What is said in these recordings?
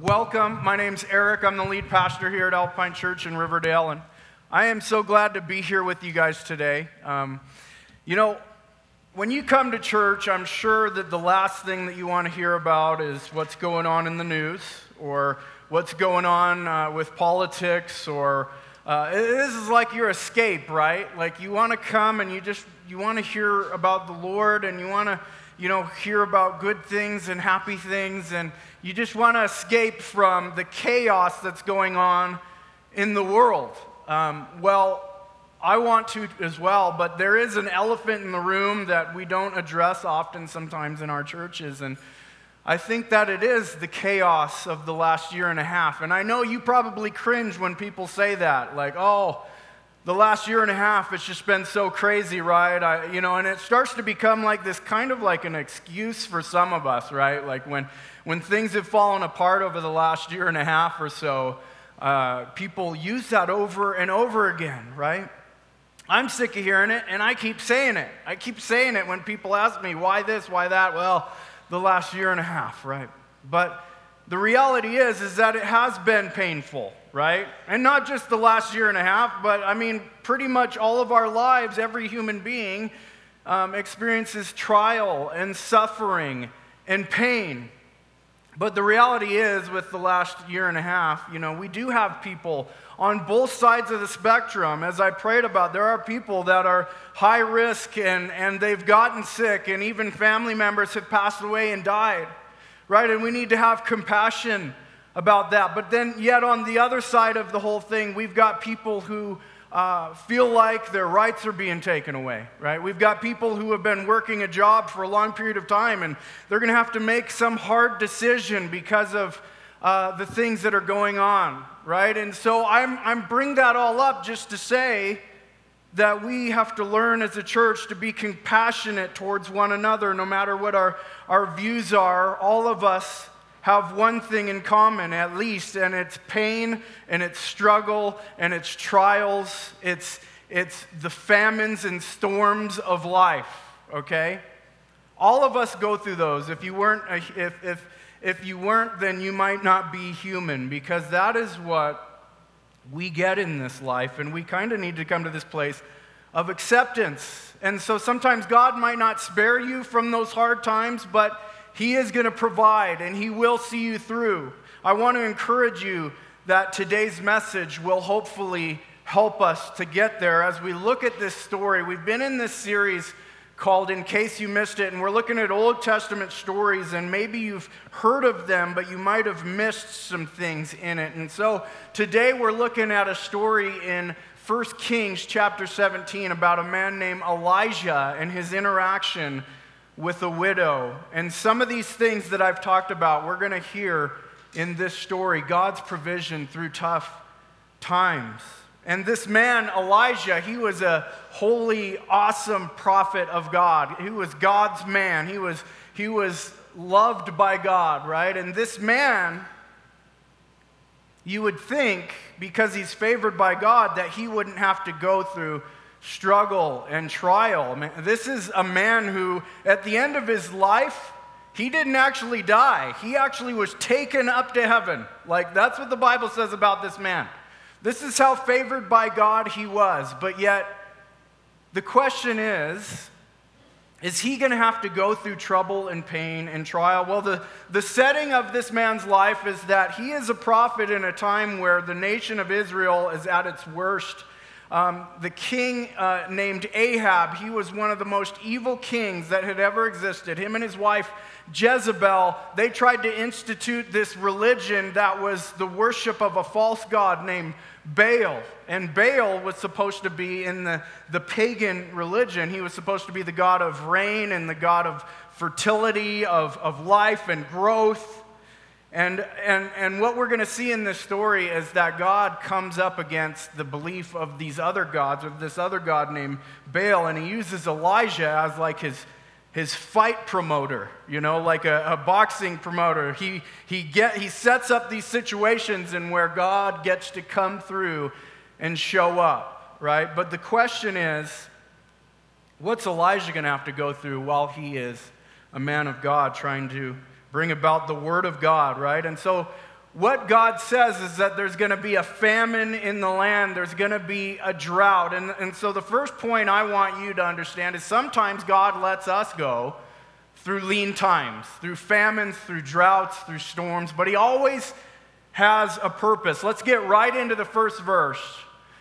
Welcome. My name's Eric. I'm the lead pastor here at Alpine Church in Riverdale, and I am so glad to be here with you guys today. Um, you know, when you come to church, I'm sure that the last thing that you want to hear about is what's going on in the news or what's going on uh, with politics or uh, this is like your escape, right? Like you want to come and you just you want to hear about the Lord and you want to you know hear about good things and happy things and you just want to escape from the chaos that's going on in the world. Um, well, I want to as well, but there is an elephant in the room that we don't address often sometimes in our churches. And I think that it is the chaos of the last year and a half. And I know you probably cringe when people say that, like, oh, the last year and a half, it's just been so crazy, right? I, you know, and it starts to become like this kind of like an excuse for some of us, right? Like when, when things have fallen apart over the last year and a half or so, uh, people use that over and over again, right? I'm sick of hearing it, and I keep saying it. I keep saying it when people ask me, why this, why that? Well, the last year and a half, right? But the reality is, is that it has been painful, right? And not just the last year and a half, but I mean, pretty much all of our lives, every human being um, experiences trial and suffering and pain. But the reality is, with the last year and a half, you know, we do have people on both sides of the spectrum. As I prayed about, there are people that are high risk and, and they've gotten sick, and even family members have passed away and died, right? And we need to have compassion about that. But then, yet, on the other side of the whole thing, we've got people who uh, feel like their rights are being taken away, right? We've got people who have been working a job for a long period of time and they're going to have to make some hard decision because of uh, the things that are going on, right? And so I'm, I'm bring that all up just to say that we have to learn as a church to be compassionate towards one another, no matter what our, our views are. All of us have one thing in common, at least, and it's pain and it's struggle and it's trials. It's, it's the famines and storms of life, okay? All of us go through those. If you weren't, if, if, if you weren't, then you might not be human because that is what we get in this life. And we kind of need to come to this place of acceptance. And so sometimes God might not spare you from those hard times, but he is going to provide and He will see you through. I want to encourage you that today's message will hopefully help us to get there as we look at this story. We've been in this series called In Case You Missed It, and we're looking at Old Testament stories, and maybe you've heard of them, but you might have missed some things in it. And so today we're looking at a story in 1 Kings chapter 17 about a man named Elijah and his interaction with a widow. And some of these things that I've talked about, we're going to hear in this story God's provision through tough times. And this man, Elijah, he was a holy, awesome prophet of God. He was God's man. He was, he was loved by God, right? And this man, you would think, because he's favored by God, that he wouldn't have to go through struggle and trial. This is a man who, at the end of his life, he didn't actually die. He actually was taken up to heaven. Like, that's what the Bible says about this man. This is how favored by God he was. But yet, the question is is he going to have to go through trouble and pain and trial? Well, the, the setting of this man's life is that he is a prophet in a time where the nation of Israel is at its worst um, the king uh, named Ahab, he was one of the most evil kings that had ever existed. Him and his wife Jezebel, they tried to institute this religion that was the worship of a false god named Baal. And Baal was supposed to be in the, the pagan religion. He was supposed to be the god of rain and the god of fertility, of, of life and growth. And, and, and what we're going to see in this story is that God comes up against the belief of these other gods, of this other god named Baal, and he uses Elijah as like his, his fight promoter, you know, like a, a boxing promoter. He, he, get, he sets up these situations in where God gets to come through and show up, right? But the question is, what's Elijah going to have to go through while he is a man of God trying to bring about the Word of God, right? And so what God says is that there's going to be a famine in the land, there's going to be a drought. And, and so, the first point I want you to understand is sometimes God lets us go through lean times, through famines, through droughts, through storms, but He always has a purpose. Let's get right into the first verse.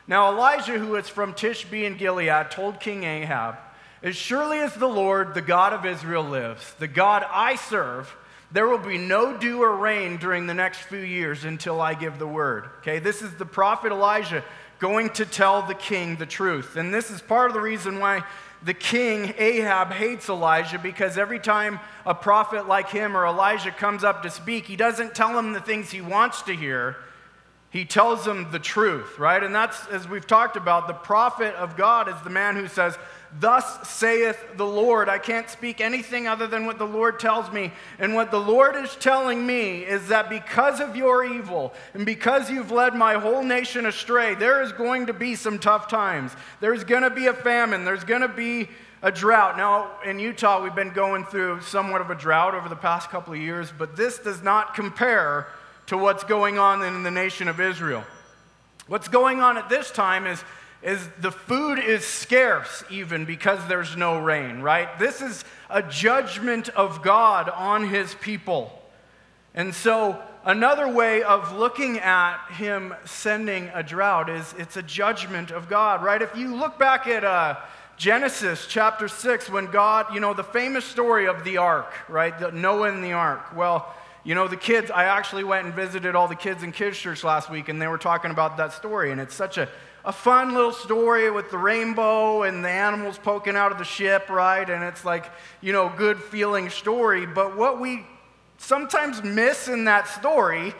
Now, Elijah, who is from Tishbe in Gilead, told King Ahab, As surely as the Lord, the God of Israel, lives, the God I serve, there will be no dew or rain during the next few years until I give the word. Okay, this is the prophet Elijah going to tell the king the truth. And this is part of the reason why the king Ahab hates Elijah because every time a prophet like him or Elijah comes up to speak, he doesn't tell him the things he wants to hear. He tells them the truth, right? And that's, as we've talked about, the prophet of God is the man who says, Thus saith the Lord. I can't speak anything other than what the Lord tells me. And what the Lord is telling me is that because of your evil and because you've led my whole nation astray, there is going to be some tough times. There's going to be a famine. There's going to be a drought. Now, in Utah, we've been going through somewhat of a drought over the past couple of years, but this does not compare to what's going on in the nation of Israel. What's going on at this time is is the food is scarce even because there's no rain, right? This is a judgment of God on his people. And so, another way of looking at him sending a drought is it's a judgment of God, right? If you look back at uh, Genesis chapter 6, when God, you know, the famous story of the ark, right? The Noah and the ark. Well, you know, the kids, I actually went and visited all the kids in kids' church last week, and they were talking about that story, and it's such a a fun little story with the rainbow and the animals poking out of the ship, right? And it's like, you know, good feeling story. But what we sometimes miss in that story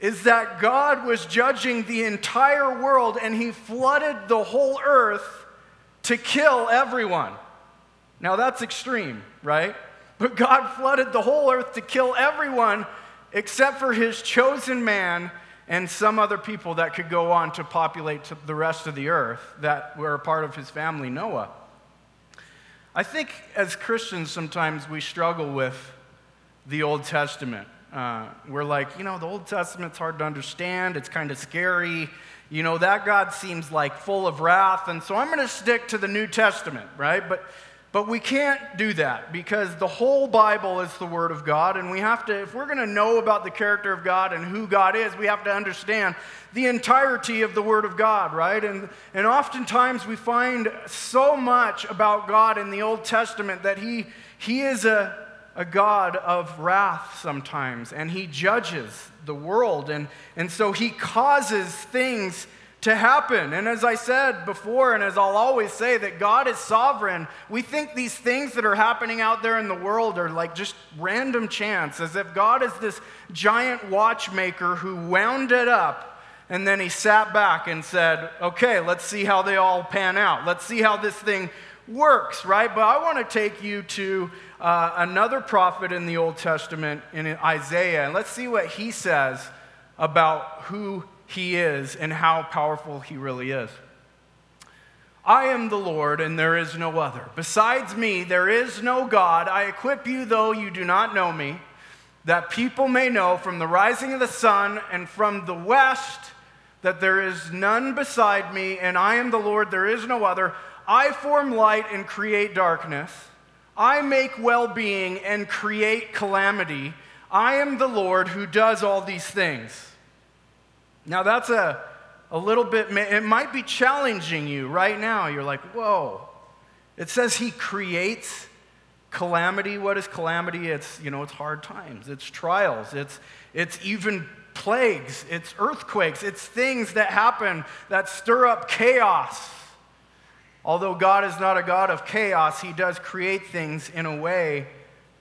is that God was judging the entire world and he flooded the whole earth to kill everyone. Now that's extreme, right? But God flooded the whole earth to kill everyone except for his chosen man and some other people that could go on to populate the rest of the earth that were a part of his family, Noah. I think as Christians, sometimes we struggle with the Old Testament. Uh, we're like, you know, the Old Testament's hard to understand, it's kind of scary. You know, that God seems like full of wrath, and so I'm going to stick to the New Testament, right? But but we can't do that because the whole Bible is the Word of God, and we have to, if we're going to know about the character of God and who God is, we have to understand the entirety of the Word of God, right? And, and oftentimes we find so much about God in the Old Testament that He, he is a, a God of wrath sometimes, and He judges the world, and, and so He causes things to happen. And as I said before, and as I'll always say, that God is sovereign. We think these things that are happening out there in the world are like just random chance, as if God is this giant watchmaker who wound it up and then he sat back and said, okay, let's see how they all pan out. Let's see how this thing works, right? But I want to take you to uh, another prophet in the Old Testament, in Isaiah, and let's see what he says about who he is and how powerful he really is. I am the Lord, and there is no other. Besides me, there is no God. I equip you, though you do not know me, that people may know from the rising of the sun and from the west that there is none beside me, and I am the Lord, there is no other. I form light and create darkness. I make well being and create calamity. I am the Lord who does all these things. Now, that's a, a little bit, it might be challenging you right now. You're like, whoa. It says he creates calamity. What is calamity? It's, you know, it's hard times, it's trials, it's, it's even plagues, it's earthquakes, it's things that happen that stir up chaos. Although God is not a God of chaos, he does create things in a way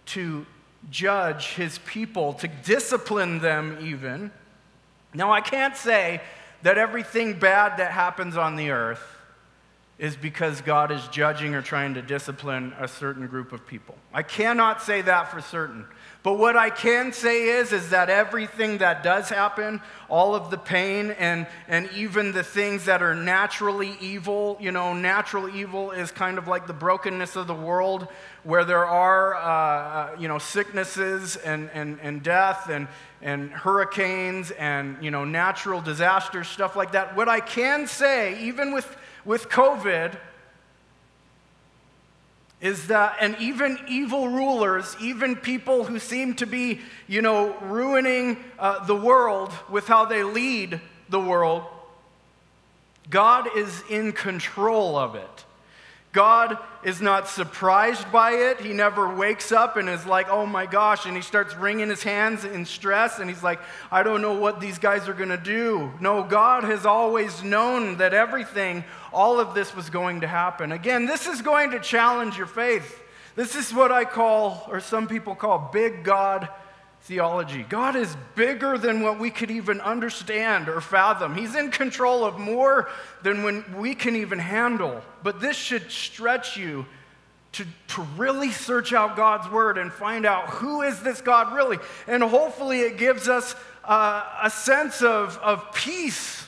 to judge his people, to discipline them even. Now, I can't say that everything bad that happens on the earth is because God is judging or trying to discipline a certain group of people. I cannot say that for certain. But what I can say is, is that everything that does happen, all of the pain and, and even the things that are naturally evil, you know, natural evil is kind of like the brokenness of the world where there are, uh, uh, you know, sicknesses and, and, and death and, and hurricanes and, you know, natural disasters, stuff like that. What I can say, even with, with COVID, is that, and even evil rulers, even people who seem to be, you know, ruining uh, the world with how they lead the world, God is in control of it. God is not surprised by it. He never wakes up and is like, oh my gosh, and he starts wringing his hands in stress and he's like, I don't know what these guys are going to do. No, God has always known that everything, all of this was going to happen. Again, this is going to challenge your faith. This is what I call, or some people call, big God theology. God is bigger than what we could even understand or fathom. He's in control of more than when we can even handle. But this should stretch you to, to really search out God's word and find out who is this God really. And hopefully it gives us uh, a sense of, of peace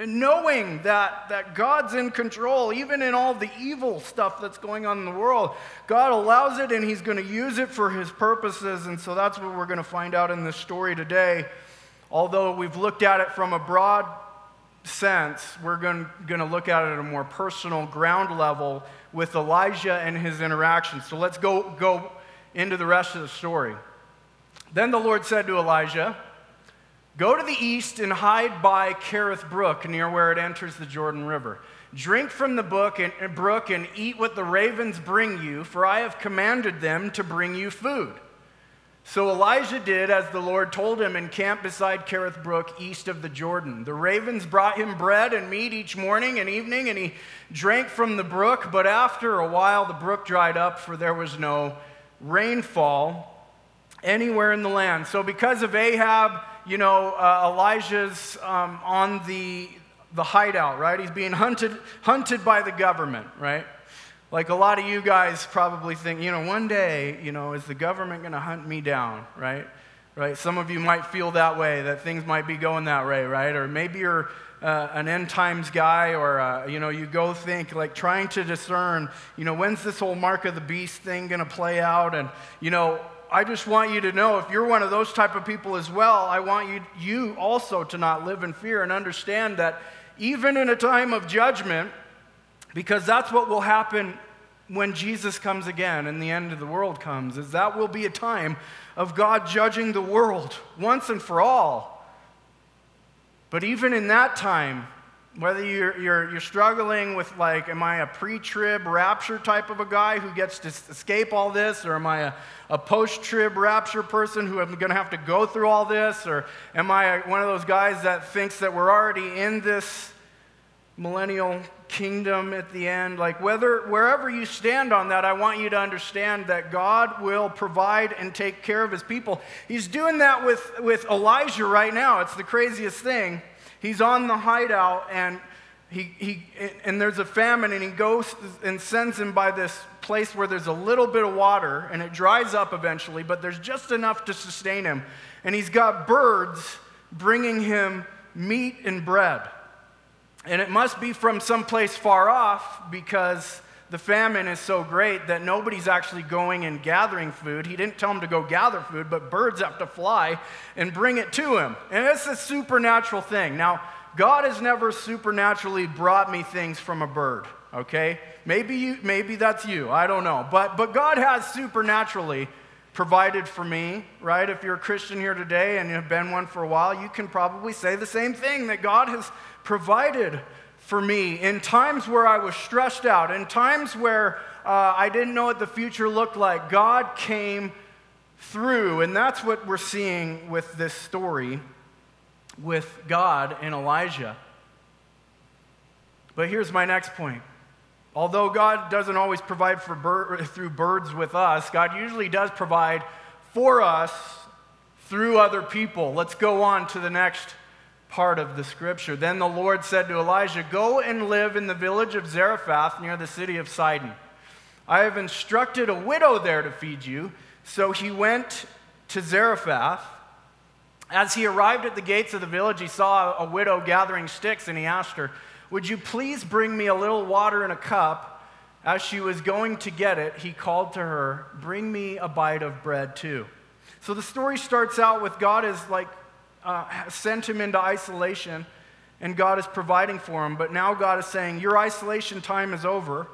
and knowing that, that God's in control, even in all the evil stuff that's going on in the world, God allows it and He's going to use it for His purposes. And so that's what we're going to find out in this story today. Although we've looked at it from a broad sense, we're going, going to look at it at a more personal ground level with Elijah and his interactions. So let's go, go into the rest of the story. Then the Lord said to Elijah, Go to the east and hide by Kerith Brook, near where it enters the Jordan River. Drink from the brook and, uh, brook and eat what the ravens bring you, for I have commanded them to bring you food. So Elijah did as the Lord told him and camped beside Kerith Brook, east of the Jordan. The ravens brought him bread and meat each morning and evening, and he drank from the brook. But after a while, the brook dried up, for there was no rainfall anywhere in the land. So, because of Ahab, you know, uh, Elijah's um, on the, the hideout, right? He's being hunted, hunted by the government, right? Like a lot of you guys probably think, you know, one day, you know, is the government going to hunt me down, right? Right? Some of you might feel that way, that things might be going that way, right? Or maybe you're uh, an end times guy, or uh, you know, you go think like trying to discern, you know, when's this whole mark of the beast thing going to play out? And you know, I just want you to know if you're one of those type of people as well, I want you, you also to not live in fear and understand that even in a time of judgment, because that's what will happen when Jesus comes again and the end of the world comes, is that will be a time of God judging the world once and for all. But even in that time, whether you're, you're, you're struggling with, like, am I a pre trib rapture type of a guy who gets to escape all this, or am I a, a post trib rapture person who am going to have to go through all this, or am I one of those guys that thinks that we're already in this millennial kingdom at the end? Like, whether, wherever you stand on that, I want you to understand that God will provide and take care of his people. He's doing that with, with Elijah right now. It's the craziest thing. He's on the hideout and he, he, and there's a famine, and he goes and sends him by this place where there's a little bit of water, and it dries up eventually, but there's just enough to sustain him. And he's got birds bringing him meat and bread. And it must be from someplace far off because the famine is so great that nobody's actually going and gathering food. He didn't tell them to go gather food, but birds have to fly and bring it to him. And it's a supernatural thing. Now, God has never supernaturally brought me things from a bird, okay? Maybe you maybe that's you. I don't know. But but God has supernaturally provided for me, right? If you're a Christian here today and you've been one for a while, you can probably say the same thing that God has provided for me in times where I was stressed out, in times where uh, I didn't know what the future looked like. God came through, and that's what we're seeing with this story with God and Elijah. But here's my next point. Although God doesn't always provide for bir- through birds with us, God usually does provide for us through other people. Let's go on to the next part of the scripture. Then the Lord said to Elijah, Go and live in the village of Zarephath near the city of Sidon. I have instructed a widow there to feed you. So he went to Zarephath. As he arrived at the gates of the village, he saw a widow gathering sticks, and he asked her, Would you please bring me a little water in a cup? As she was going to get it, he called to her, Bring me a bite of bread too. So the story starts out with God is like uh, sent him into isolation and God is providing for him. But now God is saying, Your isolation time is over.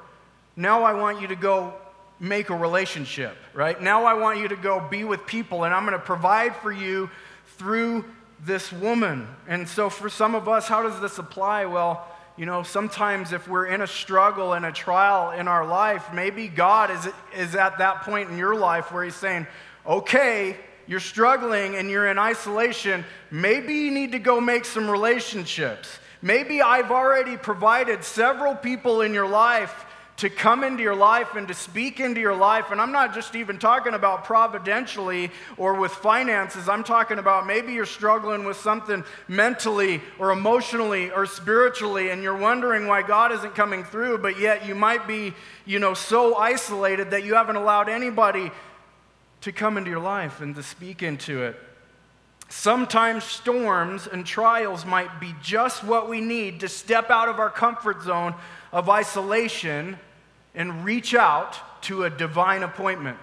Now I want you to go make a relationship, right? Now I want you to go be with people and I'm going to provide for you through this woman. And so for some of us, how does this apply? Well, you know, sometimes if we're in a struggle and a trial in our life, maybe God is, is at that point in your life where He's saying, okay, you're struggling and you're in isolation. Maybe you need to go make some relationships. Maybe I've already provided several people in your life to come into your life and to speak into your life. And I'm not just even talking about providentially or with finances. I'm talking about maybe you're struggling with something mentally or emotionally or spiritually and you're wondering why God isn't coming through, but yet you might be, you know, so isolated that you haven't allowed anybody to come into your life and to speak into it. Sometimes storms and trials might be just what we need to step out of our comfort zone of isolation and reach out to a divine appointment.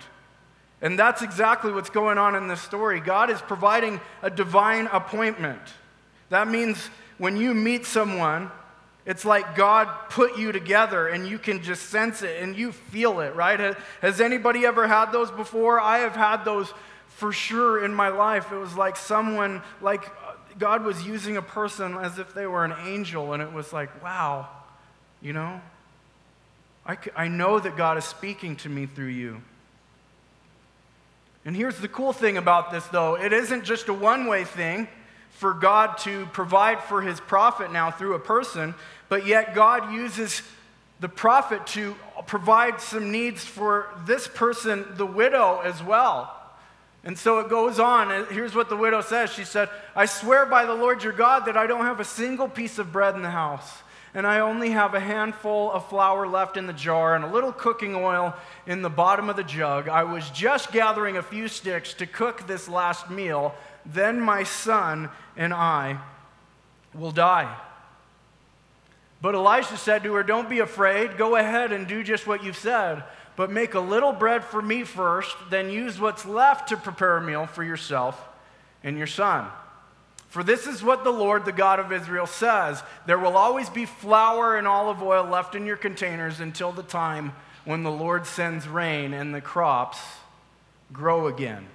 And that's exactly what's going on in this story. God is providing a divine appointment. That means when you meet someone, it's like God put you together and you can just sense it and you feel it, right? Has anybody ever had those before? I have had those for sure in my life. It was like someone, like uh, God was using a person as if they were an angel, and it was like, wow, you know? I, I know that God is speaking to me through you. And here's the cool thing about this, though it isn't just a one way thing for God to provide for his prophet now through a person, but yet God uses the prophet to provide some needs for this person, the widow, as well. And so it goes on. Here's what the widow says She said, I swear by the Lord your God that I don't have a single piece of bread in the house and I only have a handful of flour left in the jar and a little cooking oil in the bottom of the jug. I was just gathering a few sticks to cook this last meal. Then my son and I will die. But Elisha said to her, Don't be afraid. Go ahead and do just what you've said. But make a little bread for me first, then use what's left to prepare a meal for yourself and your son. For this is what the Lord, the God of Israel, says There will always be flour and olive oil left in your containers until the time when the Lord sends rain and the crops grow again.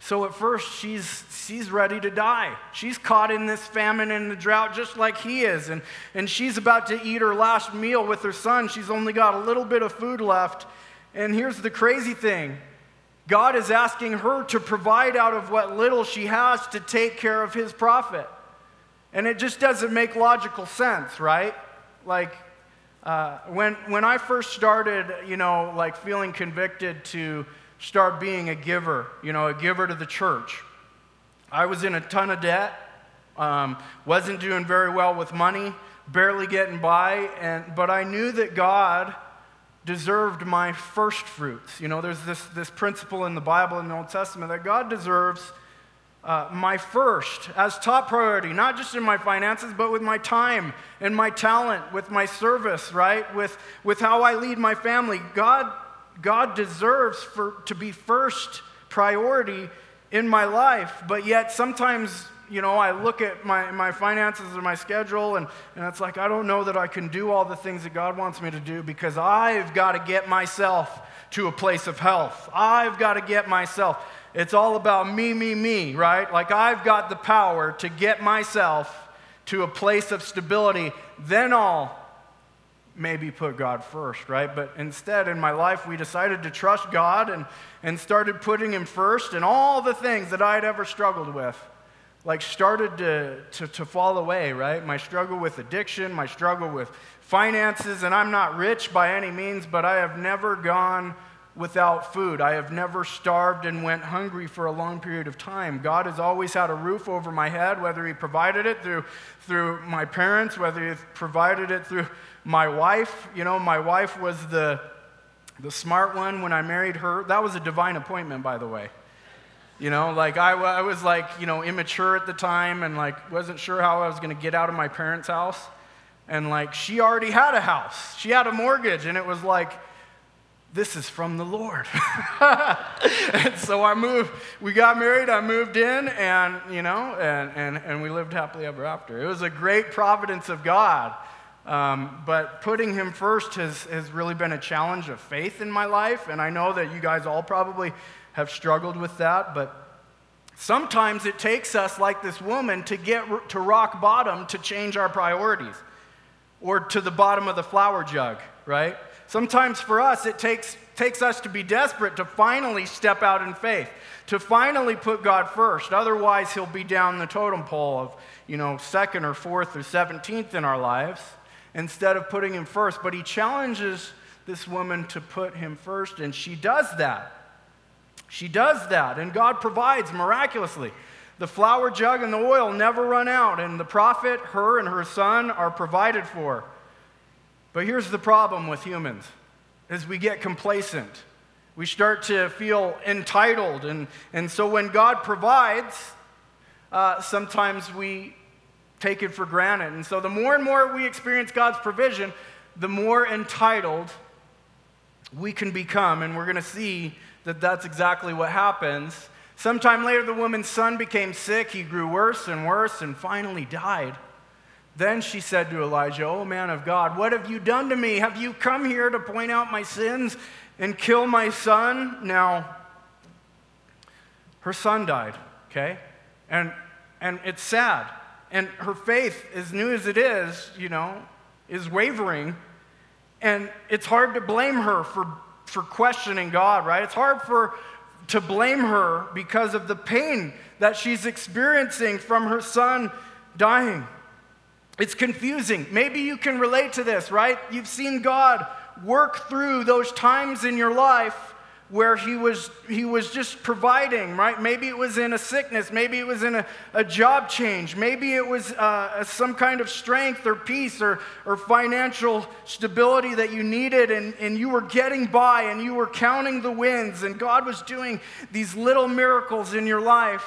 So at first, she's, she's ready to die. She's caught in this famine and the drought just like he is. And, and she's about to eat her last meal with her son. She's only got a little bit of food left. And here's the crazy thing God is asking her to provide out of what little she has to take care of his prophet. And it just doesn't make logical sense, right? Like, uh, when, when I first started, you know, like feeling convicted to start being a giver, you know, a giver to the church, I was in a ton of debt, um, wasn't doing very well with money, barely getting by, and, but I knew that God deserved my first fruits. You know, there's this, this principle in the Bible in the Old Testament that God deserves uh, my first as top priority, not just in my finances, but with my time and my talent, with my service, right? With, with how I lead my family. God, God deserves for, to be first priority in my life, but yet sometimes you know, I look at my, my finances or my schedule, and, and it's like, I don't know that I can do all the things that God wants me to do because I've got to get myself to a place of health. I've got to get myself. It's all about me, me, me, right? Like, I've got the power to get myself to a place of stability. Then I'll maybe put God first, right? But instead, in my life, we decided to trust God and, and started putting Him first and all the things that I had ever struggled with like started to, to, to fall away, right? My struggle with addiction, my struggle with finances, and I'm not rich by any means, but I have never gone without food. I have never starved and went hungry for a long period of time. God has always had a roof over my head, whether He provided it through, through my parents, whether He provided it through my wife. You know, my wife was the, the smart one when I married her. That was a divine appointment, by the way. You know, like I, I was like, you know, immature at the time and like wasn't sure how I was going to get out of my parents' house. And like she already had a house, she had a mortgage, and it was like, this is from the Lord. and so I moved, we got married, I moved in, and, you know, and, and, and we lived happily ever after. It was a great providence of God. Um, but putting him first has, has really been a challenge of faith in my life, and I know that you guys all probably have struggled with that, but sometimes it takes us, like this woman, to get to rock bottom to change our priorities or to the bottom of the flour jug, right? Sometimes for us, it takes, takes us to be desperate to finally step out in faith, to finally put God first. Otherwise, He'll be down the totem pole of, you know, second or fourth or 17th in our lives instead of putting Him first. But He challenges this woman to put Him first, and she does that. She does that, and God provides miraculously. The flour jug and the oil never run out, and the prophet, her, and her son are provided for. But here's the problem with humans is we get complacent. We start to feel entitled. And, and so when God provides, uh, sometimes we take it for granted. And so the more and more we experience God's provision, the more entitled we can become. And we're going to see that that's exactly what happens. Sometime later, the woman's son became sick. He grew worse and worse and finally died. Then she said to Elijah, O man of God, what have you done to me? Have you come here to point out my sins and kill my son? Now, her son died, okay? And, and it's sad. And her faith, as new as it is, you know, is wavering. And it's hard to blame her for, for questioning God, right? It's hard for to blame her because of the pain that she's experiencing from her son dying. It's confusing. Maybe you can relate to this, right? You've seen God work through those times in your life where he was, he was just providing, right? Maybe it was in a sickness. Maybe it was in a, a job change. Maybe it was uh, some kind of strength or peace or, or financial stability that you needed, and, and you were getting by and you were counting the wins, and God was doing these little miracles in your life.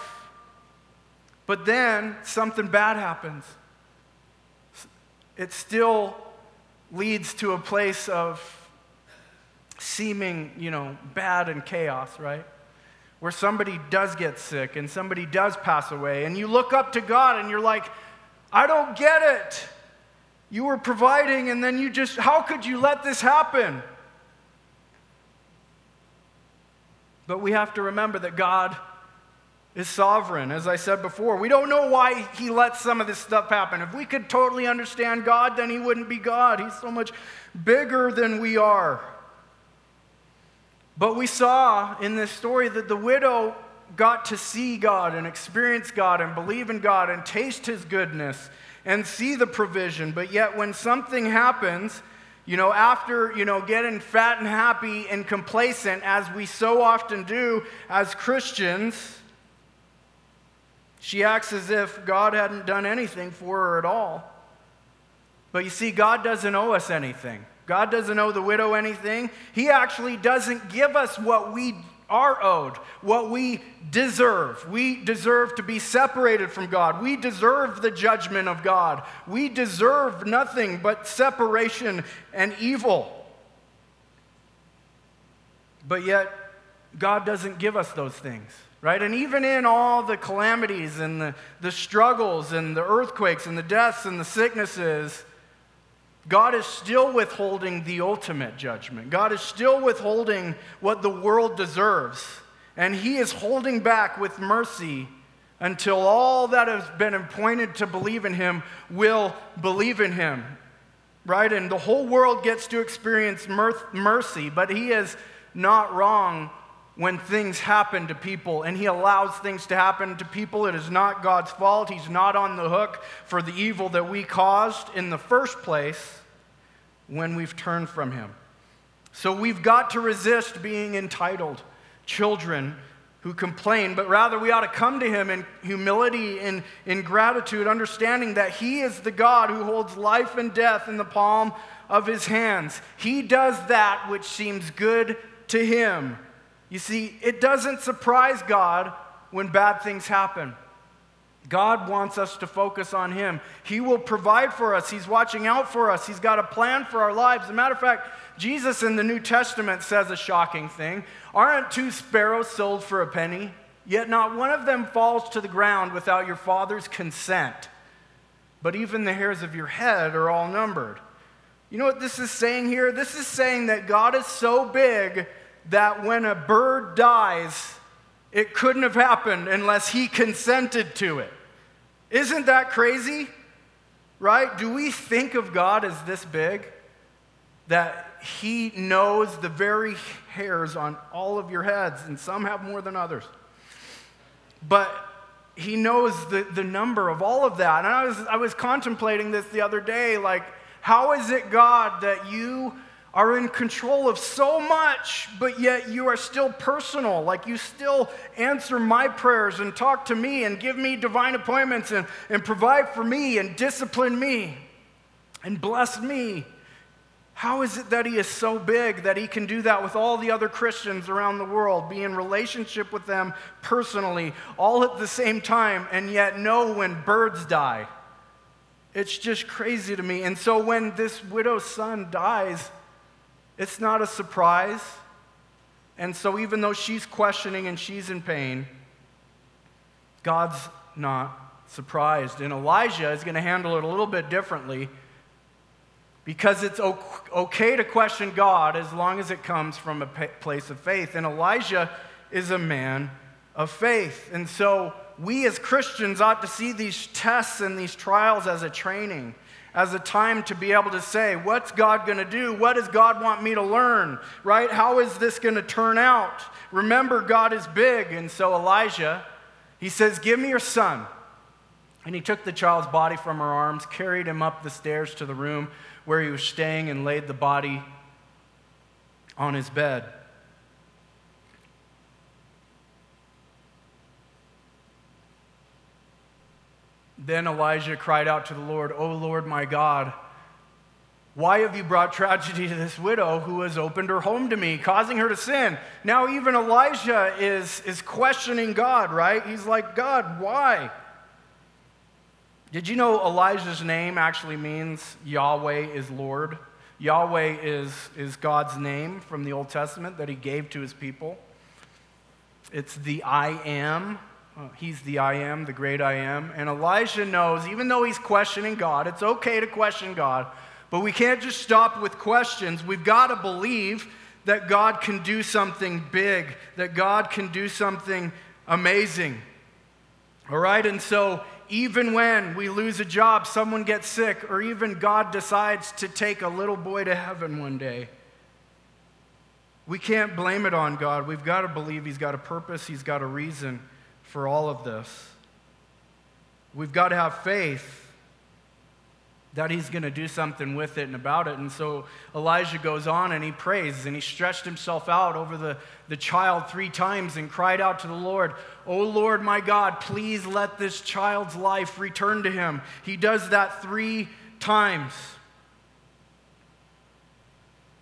But then something bad happens it still leads to a place of seeming, you know, bad and chaos, right? Where somebody does get sick and somebody does pass away, and you look up to God and you're like, I don't get it. You were providing, and then you just, how could you let this happen? But we have to remember that God is sovereign, as I said before. We don't know why he lets some of this stuff happen. If we could totally understand God, then he wouldn't be God. He's so much bigger than we are. But we saw in this story that the widow got to see God and experience God and believe in God and taste his goodness and see the provision. But yet, when something happens, you know, after, you know, getting fat and happy and complacent, as we so often do as Christians, she acts as if God hadn't done anything for her at all. But you see, God doesn't owe us anything. God doesn't owe the widow anything. He actually doesn't give us what we are owed, what we deserve. We deserve to be separated from God. We deserve the judgment of God. We deserve nothing but separation and evil. But yet, God doesn't give us those things right? And even in all the calamities and the, the struggles and the earthquakes and the deaths and the sicknesses, God is still withholding the ultimate judgment. God is still withholding what the world deserves. And He is holding back with mercy until all that has been appointed to believe in Him will believe in Him. Right? And the whole world gets to experience mercy, but He is not wrong when things happen to people and he allows things to happen to people. It is not God's fault. He's not on the hook for the evil that we caused in the first place when we've turned from him. So we've got to resist being entitled children who complain, but rather we ought to come to him in humility and in gratitude, understanding that he is the God who holds life and death in the palm of his hands. He does that which seems good to him. You see, it doesn't surprise God when bad things happen. God wants us to focus on Him. He will provide for us. He's watching out for us. He's got a plan for our lives. As a matter of fact, Jesus in the New Testament says a shocking thing Aren't two sparrows sold for a penny? Yet not one of them falls to the ground without your Father's consent. But even the hairs of your head are all numbered. You know what this is saying here? This is saying that God is so big that when a bird dies, it couldn't have happened unless he consented to it. Isn't that crazy? Right? Do we think of God as this big? That he knows the very hairs on all of your heads, and some have more than others. But he knows the, the number of all of that. And I was, I was contemplating this the other day like, how is it, God, that you are in control of so much, but yet you are still personal. Like you still answer my prayers and talk to me and give me divine appointments and, and provide for me and discipline me and bless me. How is it that he is so big that he can do that with all the other Christians around the world, be in relationship with them personally, all at the same time, and yet know when birds die? It's just crazy to me. And so when this widow's son dies, it's not a surprise. And so, even though she's questioning and she's in pain, God's not surprised. And Elijah is going to handle it a little bit differently because it's okay to question God as long as it comes from a place of faith. And Elijah is a man of faith. And so, we as Christians ought to see these tests and these trials as a training as a time to be able to say, What's God going to do? What does God want me to learn? Right? How is this going to turn out? Remember, God is big. And so Elijah, he says, Give me your son. And he took the child's body from her arms, carried him up the stairs to the room where he was staying, and laid the body on his bed. Then Elijah cried out to the Lord, O Lord my God, why have you brought tragedy to this widow who has opened her home to me, causing her to sin? Now, even Elijah is, is questioning God, right? He's like, God, why? Did you know Elijah's name actually means Yahweh is Lord? Yahweh is, is God's name from the Old Testament that he gave to his people. It's the I am, Oh, he's the I am, the great I am. And Elijah knows, even though he's questioning God, it's okay to question God, but we can't just stop with questions. We've got to believe that God can do something big, that God can do something amazing. All right? And so, even when we lose a job, someone gets sick, or even God decides to take a little boy to heaven one day, we can't blame it on God. We've got to believe He's got a purpose, He's got a reason for all of this. We've got to have faith that he's going to do something with it and about it. And so Elijah goes on and he prays and he stretched himself out over the, the child three times and cried out to the Lord, Oh Lord my God, please let this child's life return to him. He does that three times.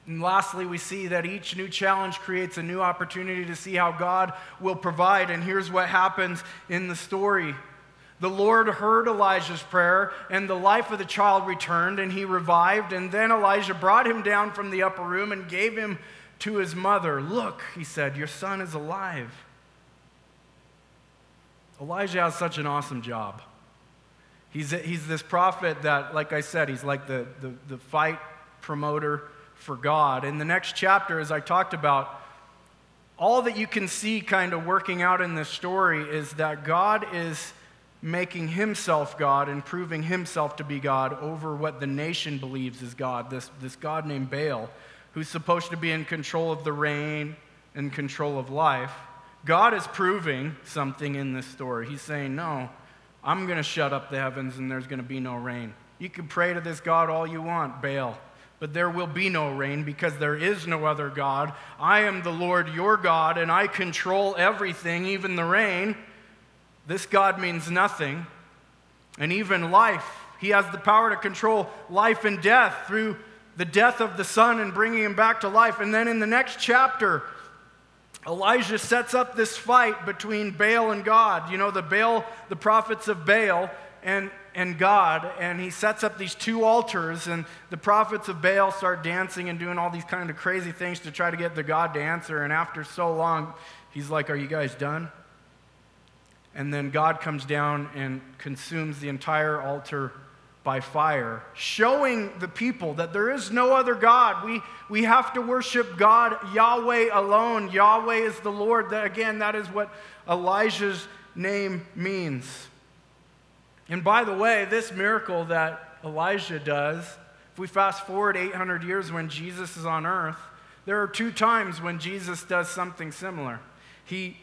And lastly, we see that each new challenge creates a new opportunity to see how God will provide. And here's what happens in the story the Lord heard Elijah's prayer, and the life of the child returned, and he revived. And then Elijah brought him down from the upper room and gave him to his mother. Look, he said, your son is alive. Elijah has such an awesome job. He's, he's this prophet that, like I said, he's like the, the, the fight promoter for God. In the next chapter, as I talked about, all that you can see kind of working out in this story is that God is making himself God and proving himself to be God over what the nation believes is God, this, this God named Baal, who's supposed to be in control of the rain and control of life. God is proving something in this story. He's saying, No, I'm going to shut up the heavens and there's going to be no rain. You can pray to this God all you want, Baal but there will be no rain because there is no other God. I am the Lord your God, and I control everything, even the rain. This God means nothing. And even life. He has the power to control life and death through the death of the son and bringing him back to life. And then in the next chapter, Elijah sets up this fight between Baal and God. You know, the Baal, the prophets of Baal, and and God, and he sets up these two altars, and the prophets of Baal start dancing and doing all these kind of crazy things to try to get the God to answer. And after so long, he's like, Are you guys done? And then God comes down and consumes the entire altar by fire, showing the people that there is no other God. We, we have to worship God, Yahweh alone. Yahweh is the Lord. That, again, that is what Elijah's name means. And by the way, this miracle that Elijah does, if we fast forward 800 years when Jesus is on earth, there are two times when Jesus does something similar. He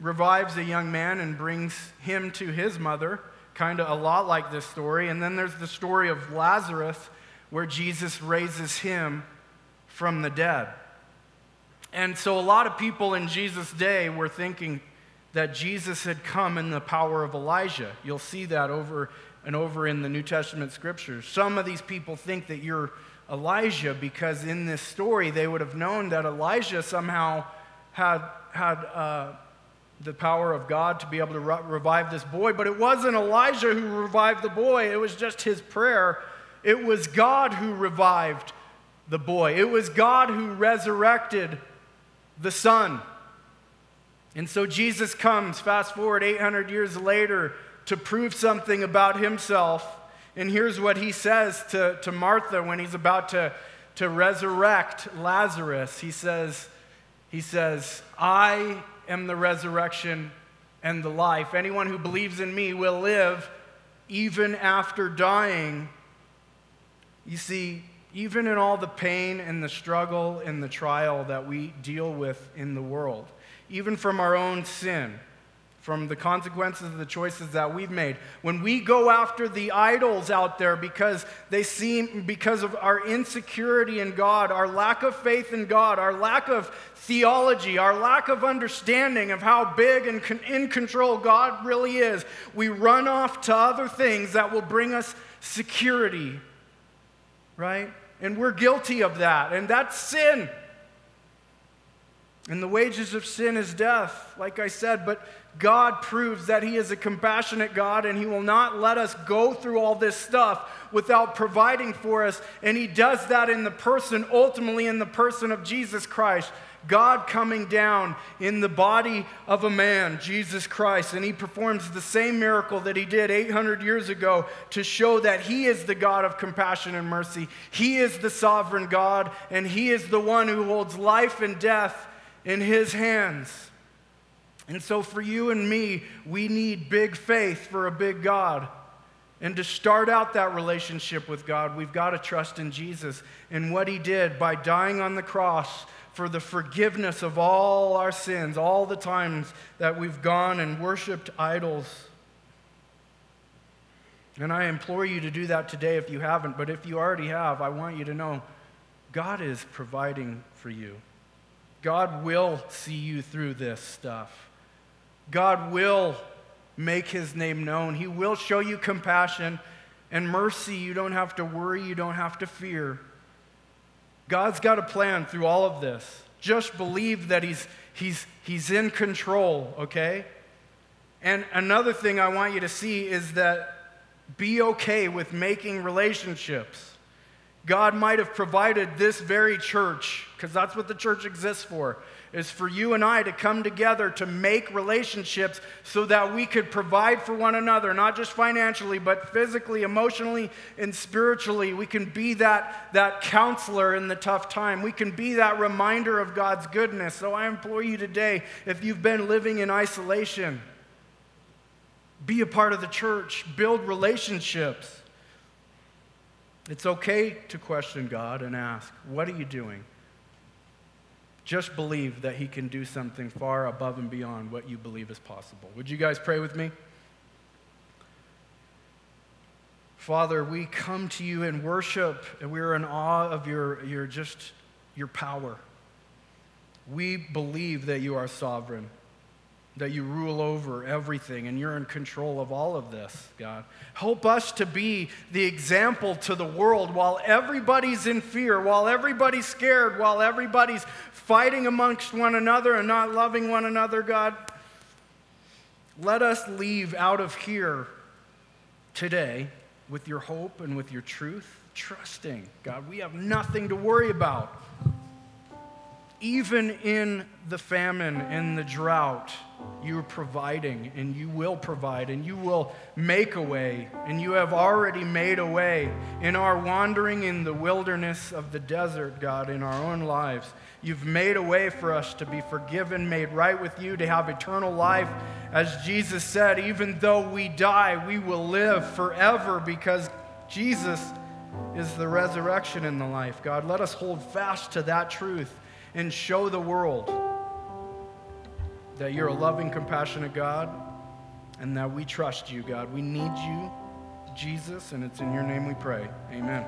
revives a young man and brings him to his mother, kind of a lot like this story. And then there's the story of Lazarus, where Jesus raises him from the dead. And so a lot of people in Jesus' day were thinking, that Jesus had come in the power of Elijah. You'll see that over and over in the New Testament scriptures. Some of these people think that you're Elijah because in this story they would have known that Elijah somehow had, had uh, the power of God to be able to re- revive this boy. But it wasn't Elijah who revived the boy, it was just his prayer. It was God who revived the boy, it was God who resurrected the son. And so Jesus comes, fast forward 800 years later, to prove something about himself. And here's what he says to, to Martha when he's about to, to resurrect Lazarus. He says, he says, I am the resurrection and the life. Anyone who believes in me will live even after dying. You see, even in all the pain and the struggle and the trial that we deal with in the world, even from our own sin, from the consequences of the choices that we've made. When we go after the idols out there because they seem, because of our insecurity in God, our lack of faith in God, our lack of theology, our lack of understanding of how big and in control God really is, we run off to other things that will bring us security, right? And we're guilty of that, and that's sin. And the wages of sin is death, like I said, but God proves that He is a compassionate God and He will not let us go through all this stuff without providing for us. And He does that in the person, ultimately, in the person of Jesus Christ. God coming down in the body of a man, Jesus Christ, and he performs the same miracle that he did 800 years ago to show that he is the God of compassion and mercy. He is the sovereign God, and he is the one who holds life and death in His hands. And so, for you and me, we need big faith for a big God. And to start out that relationship with God, we've got to trust in Jesus and what He did by dying on the cross for the forgiveness of all our sins, all the times that we've gone and worshiped idols. And I implore you to do that today if you haven't, but if you already have, I want you to know God is providing for you. God will see you through this stuff. God will make his name known. He will show you compassion and mercy. You don't have to worry, you don't have to fear. God's got a plan through all of this. Just believe that he's, he's, he's in control, okay? And another thing I want you to see is that be okay with making relationships. God might have provided this very church, because that's what the church exists for, is for you and I to come together to make relationships so that we could provide for one another, not just financially, but physically, emotionally, and spiritually. We can be that, that counselor in the tough time. We can be that reminder of God's goodness. So I implore you today, if you've been living in isolation, be a part of the church, build relationships. It's okay to question God and ask, What are you doing? Just believe that He can do something far above and beyond what you believe is possible. Would you guys pray with me? Father, we come to you in worship and we are in awe of your, your just your power. We believe that you are sovereign, that you rule over everything, and you're in control of all of this, God. Help us to be the example to the world while everybody's in fear, while everybody's scared, while everybody's fighting amongst one another and not loving one another, God. Let us leave out of here today with your hope and with your truth, trusting, God, we have nothing to worry about. Even in the famine and the drought, you are providing and you will provide and you will make a way and you have already made a way in our wandering in the wilderness of the desert, God, in our own lives. You've made a way for us to be forgiven, made right with you, to have eternal life. As Jesus said, even though we die, we will live forever because Jesus is the resurrection and the life. God, let us hold fast to that truth and show the world that you're a loving, compassionate God and that we trust you, God. We need you, Jesus, and it's in your name we pray. Amen.